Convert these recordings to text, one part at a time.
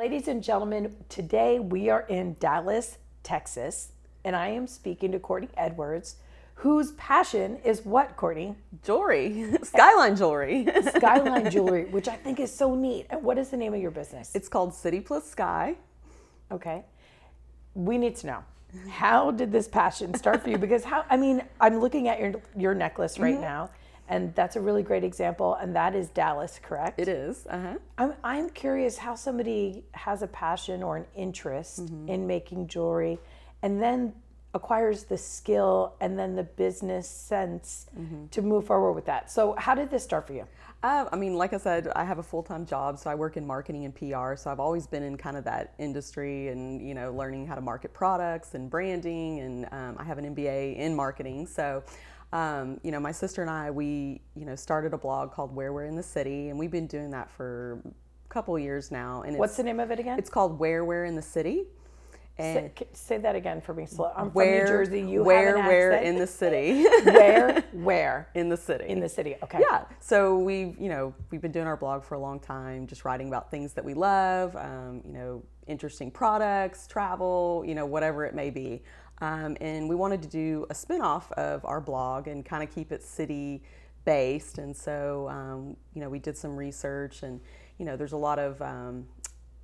Ladies and gentlemen, today we are in Dallas, Texas, and I am speaking to Courtney Edwards, whose passion is what, Courtney? jewelry, skyline jewelry. Skyline Jewelry, which I think is so neat. And what is the name of your business? it's called City Plus Sky. Okay. We need to know. How did this passion start for you? Because how I mean, I'm looking at your your necklace right Mm-hmm. now, and that's a really great example, and that is Dallas, correct? It is. Uh-huh. I'm I'm curious how somebody has a passion or an interest in making jewelry and then acquires the skill and then the business sense to move forward with that. So how did this start for you? Uh, I mean, like I said, I have a full time job, so I work in marketing and PR. So I've always been in kind of that industry and, you know, learning how to market products and branding. And um, I have an MBA in marketing. So, um, you know, my sister and I, we, you know, started a blog called Where We're in the City, and we've been doing that for a couple years now. And What's the name of it again? It's called Where We're in the City. say, say that again for me slow. I'm where, from New Jersey. You where, have an where in the city? where where in the city. in the city. Okay. Yeah. So we've, you know, we've been doing our blog for a long time, just writing about things that we love, um, you know, interesting products, travel, you know, whatever it may be. Um, and we wanted to do a spin-off of our blog and kind of keep it city based. And so, um, you know, we did some research and, you know, there's a lot of, um,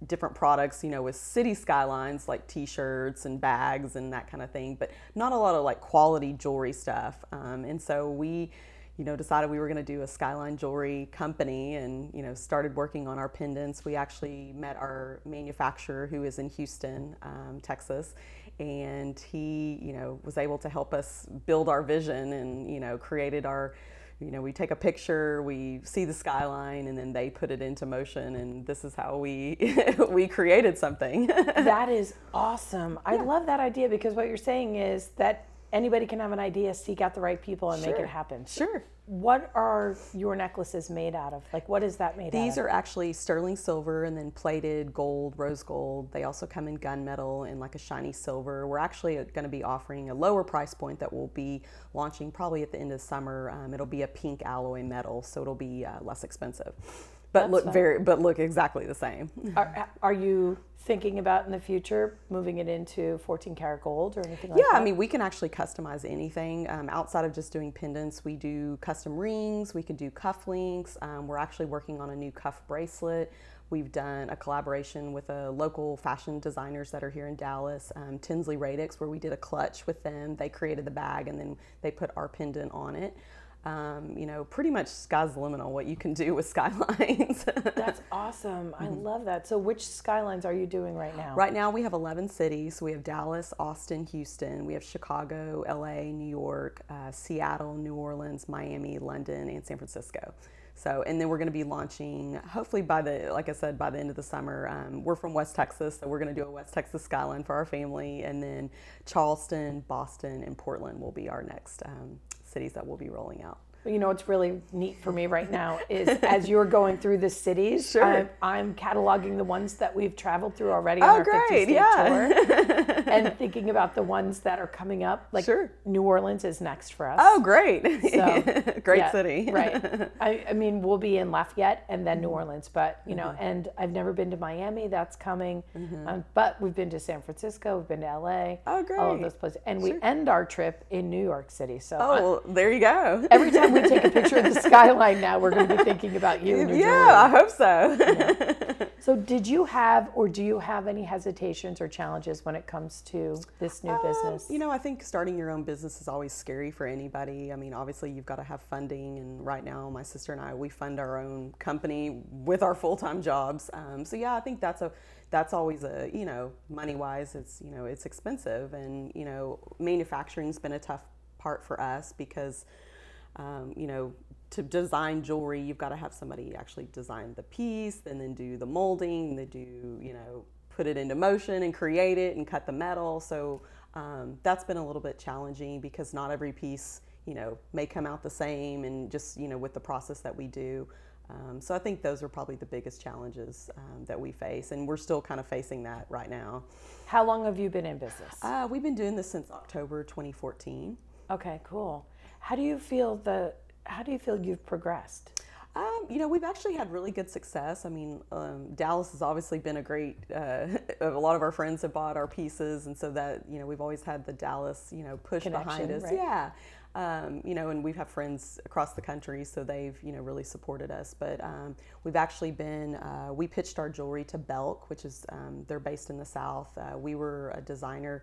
different products, you know, with city skylines like T-shirts and bags and that kind of thing, but not a lot of like quality jewelry stuff. Um, and so we, you know, decided we were going to do a skyline jewelry company, and you know, started working on our pendants. We actually met our manufacturer who is in Houston, um, Texas, and he, you know, was able to help us build our vision and you know, created our you know, we take a picture, we see the skyline, and then they put it into motion, and this is how we we created something. That is awesome. I love that idea because what you're saying is that anybody can have an idea, seek out the right people, and make it happen. sure. What are your necklaces made out of? Like, what is that made out of? These are actually sterling silver and then plated gold, rose gold. They also come in gunmetal and like a shiny silver. We're actually going to be offering a lower price point that will be launching probably at the end of summer. Um, it'll be a pink alloy metal, so it'll be uh, less expensive, but look fun. very, but look exactly the same. Are, are you thinking about in the future moving it into 14 karat gold or anything like Yeah, that? I mean, we can actually customize anything um, outside of just doing pendants. We do custom rings, we can do cufflinks. Um, we're actually working on a new cuff bracelet. We've done a collaboration with a local fashion designers that are here in Dallas, um, Tinsley Radix, where we did a clutch with them. They created the bag and then they put our pendant on it. Um, you know, pretty much sky's the limit on what you can do with skylines. That's awesome. I love that. So, which skylines are you doing right now? Mm-hmm. Right now, we have 11 cities. We have Dallas, Austin, Houston. We have Chicago, LA, New York, uh, Seattle, New Orleans, Miami, London, and San Francisco. So, and then we're going to be launching, hopefully by the, like I said, by the end of the summer. Um, we're from West Texas, so we're going to do a West Texas skyline for our family. And then Charleston, Boston, and Portland will be our next um, cities that we'll be rolling out. You know what's really neat for me right now is as you're going through the cities, Sure. I'm, I'm cataloging the ones that we've traveled through already on Oh, our 50 great, state yeah. tour, and thinking about the ones that are coming up. Like Sure. New Orleans is next for us. Oh, great. So, great yeah, city. right. I, I mean, we'll be in Lafayette and then Mm-hmm. New Orleans, but you know, and I've never been to Miami. That's coming, um, but we've been to San Francisco. We've been to LA. Mm-hmm. Oh, All of those places, and we end our trip in New York City. So I- Oh, well, there you go. every time we take a picture of the skyline, now we're going to be thinking about you and your yeah, I hope so. jewelry. So, did you have or do you have any hesitations or challenges when it comes to this new business? Um, You know, I think starting your own business is always scary for anybody. I mean, obviously, you've got to have funding, and right now, my sister and I, we fund our own company with our full time jobs. Um, so, yeah, I think that's a that's always a you know money wise it's you know it's expensive and you know manufacturing's been a tough part for us because um, you know to design jewelry you've got to have somebody actually design the piece and then do the molding and they do you know put it into motion and create it and cut the metal so um, that's been a little bit challenging because not every piece you know may come out the same and just you know with the process that we do um, so I think those are probably the biggest challenges um, that we face, and we're still kind of facing that right now. How long have you been in business? Uh, we've been doing this since October 2014. Okay, cool. How do you feel the how do you feel you've progressed? Um, you know, we've actually had really good success. I mean, um, Dallas has obviously been a great. Uh, a lot of our friends have bought our pieces, and so that you know we've always had the Dallas you know push behind us. right. Yeah, um, you know, and we have had friends across the country, so they've you know really supported us. But um, we've actually been. Uh, we pitched our jewelry to Belk, which is um, they're based in the South. Uh, we were a designer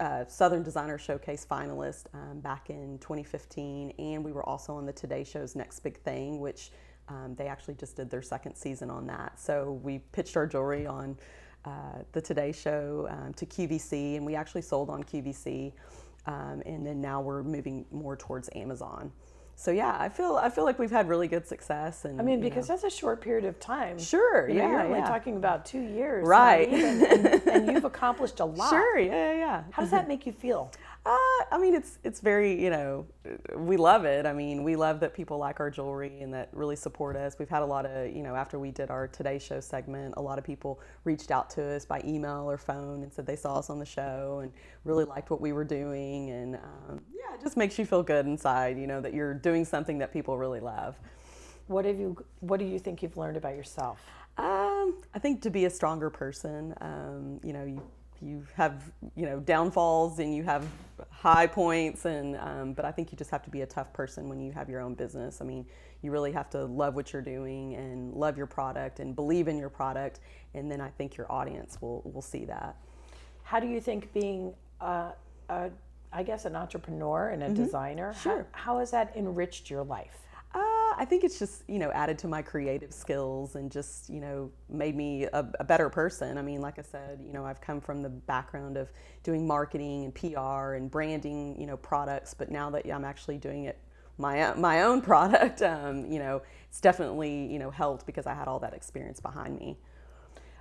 uh, Southern Designer Showcase finalist um, back in 2015, and we were also on the Today Show's Next Big Thing, which um, they actually just did their second season on that. So we pitched our jewelry on uh, the Today Show um, to QVC, and we actually sold on QVC, um, and then now we're moving more towards Amazon. So yeah, I feel I feel like we've had really good success, and I mean, you know. because that's a short period of time. Sure, You know, yeah, you're only yeah. talking about two years, Right. even, and, and you've accomplished a lot. sure, yeah, yeah, yeah. How does that mm-hmm. make you feel? Uh, I mean, it's it's very you know, we love it. I mean, we love that people like our jewelry and that really support us. We've had a lot of you know after we did our Today Show segment, a lot of people reached out to us by email or phone and said they saw us on the show and really liked what we were doing. And um, yeah, it just makes you feel good inside, you know, that you're doing something that people really love. What have you? What do you think you've learned about yourself? Um, I think to be a stronger person, um, you know, you you have you know downfalls and you have high points, and um, but I think you just have to be a tough person when you have your own business. I mean, you really have to love what you're doing and love your product and believe in your product, and then I think your audience will will see that. How do you think being, a, a, I guess, an entrepreneur and a designer, Mm-hmm. Sure. how, how has that enriched your life? I think it's just you know added to my creative skills and just you know made me a, a better person. I mean, like I said, you know I've come from the background of doing marketing and PR and branding, you know products, but now that I'm actually doing it my o- my own product, um, you know it's definitely you know helped because I had all that experience behind me.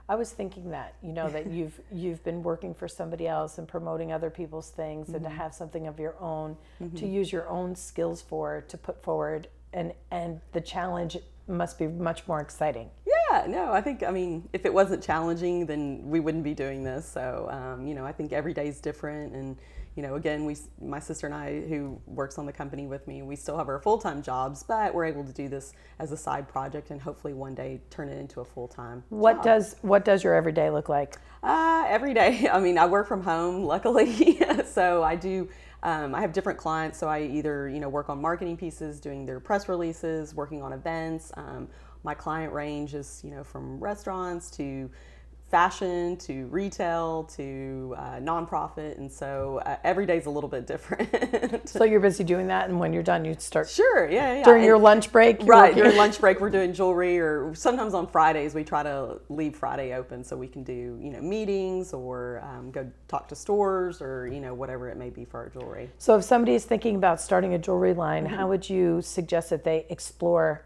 I was thinking that you know that you've you've been working for somebody else and promoting other people's things and to Mm-hmm. have something of your own to use your own skills for to put forward and and the challenge must be much more exciting. Yeah, no, I think, I mean, if it wasn't challenging, then we wouldn't be doing this. So, um, you know, I think every day is different. And, you know, again, we, my sister and I, who works on the company with me, we still have our full time jobs, but we're able to do this as a side project and hopefully one day turn it into a full time. What does what does your everyday look like? Uh, every day. I mean, I work from home, luckily, so I do. Um, I have different clients, so I either you know work on marketing pieces, doing their press releases, working on events. Um, my client range is you know from restaurants to fashion to retail to uh, nonprofit, and so uh, every day's a little bit different. So you're busy doing that, and when you're done, you start sure, yeah, yeah. during And- your lunch break. Right, working- during lunch break, we're doing jewelry, or sometimes on Fridays, we try to leave Friday open so we can do, you know, meetings or um, go talk to stores or, you know, whatever it may be for our jewelry. So if somebody is thinking about starting a jewelry line, Mm-hmm. how would you suggest that they explore?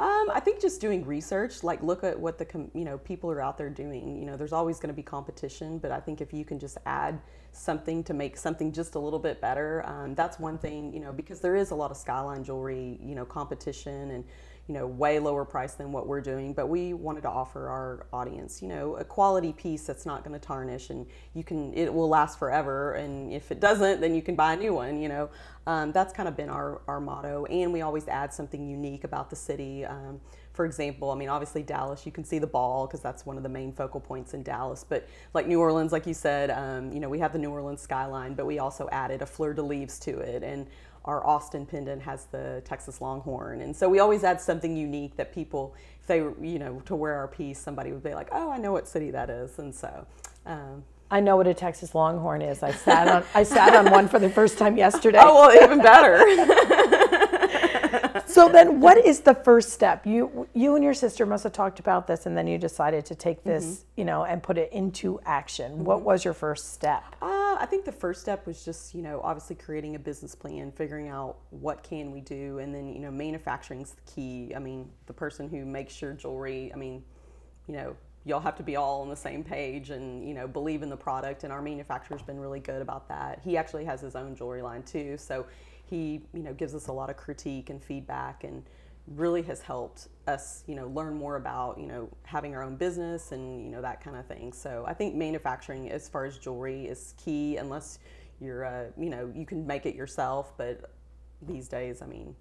Um, I think just doing research, like look at what the com- you know people are out there doing. You know, there's always going to be competition, but I think if you can just add something to make something just a little bit better, um, that's one thing. You know, because there is a lot of skyline jewelry, you know, competition and you know way lower price than what we're doing. But we wanted to offer our audience, you know, a quality piece that's not going to tarnish and you can it will last forever. And if it doesn't, then you can buy a new one. You know, um, that's kind of been our our motto. And we always add something unique about the city. Um, for example, I mean, obviously Dallas, you can see the ball because that's one of the main focal points in Dallas. But like New Orleans, like you said, um, you know, we have the New Orleans skyline, but we also added a fleur de lis to it, and our Austin pendant has the Texas Longhorn, and so we always add something unique that people, if they, you know, to wear our piece, somebody would be like, oh, I know what city that is, and so. Um, I know what a Texas Longhorn is. I sat on I sat on one for the first time yesterday. oh well, even better. So then, what is the first step? You you and your sister must have talked about this, and then you decided to take this, Mm-hmm. you know, and put it into action. What was your first step? Uh, I think the first step was just, you know, obviously creating a business plan, figuring out what can we do, and then, you know, manufacturing's the key. I mean, the person who makes your jewelry, I mean, you know, y'all have to be all on the same page and, you know, believe in the product. And our manufacturer's been really good about that. He actually has his own jewelry line too. So he, you know, gives us a lot of critique and feedback and really has helped us, you know, learn more about, you know, having our own business and, you know, that kind of thing. So I think manufacturing as far as jewelry is key unless you're, uh, you know, you can make it yourself. But these days, I mean,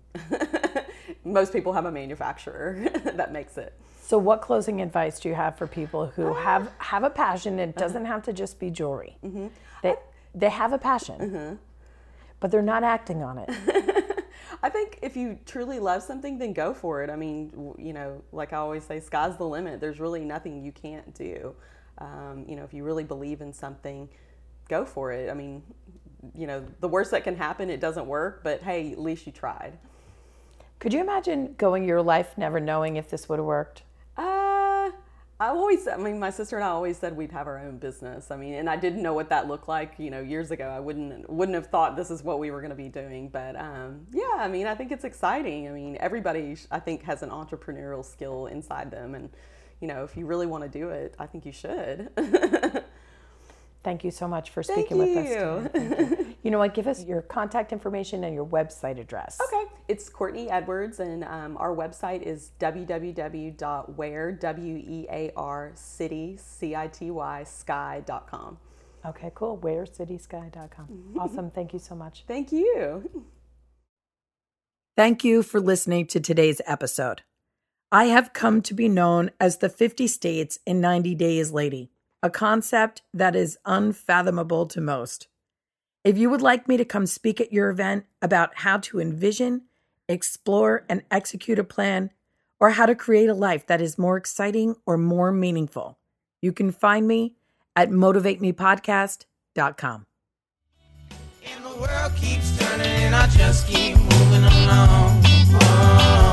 most people have a manufacturer that makes it. So, what closing advice do you have for people who uh-huh. have have a passion? It uh-huh. doesn't have to just be jewelry. Mm-hmm. They they have a passion, mm-hmm. But they're not acting on it. I think if you truly love something, then go for it. I mean, you know, like I always say, sky's the limit. There's really nothing you can't do. Um, you know, if you really believe in something, go for it. I mean, you know, the worst that can happen, it doesn't work, but hey, at least you tried. Could you imagine going your life never knowing if this would have worked? Uh, I always, I mean, my sister and I always said we'd have our own business. I mean, and I didn't know what that looked like, you know, years ago. I wouldn't wouldn't have thought this is what we were going to be doing. But um, yeah, I mean, I think it's exciting. I mean, everybody, I think, has an entrepreneurial skill inside them, and you know, if you really want to do it, I think you should. Thank you so much for Thank speaking with us. you. today. Thank you. You know what? Give us your contact information and your website address. Okay. It's Courtney Edwards, and um, our website is www.wear, W-E-A-R, city, C-I-T-Y, sky.com. Okay, cool. WearCitySky.com. Awesome. Thank you so much. Thank you. Thank you for listening to today's episode. I have come to be known as the 50 States in 90 Days Lady, a concept that is unfathomable to most. If you would like me to come speak at your event about how to envision, explore, and execute a plan, or how to create a life that is more exciting or more meaningful, you can find me at motivatemepodcast.com. And the world keeps turning and I just keep moving along.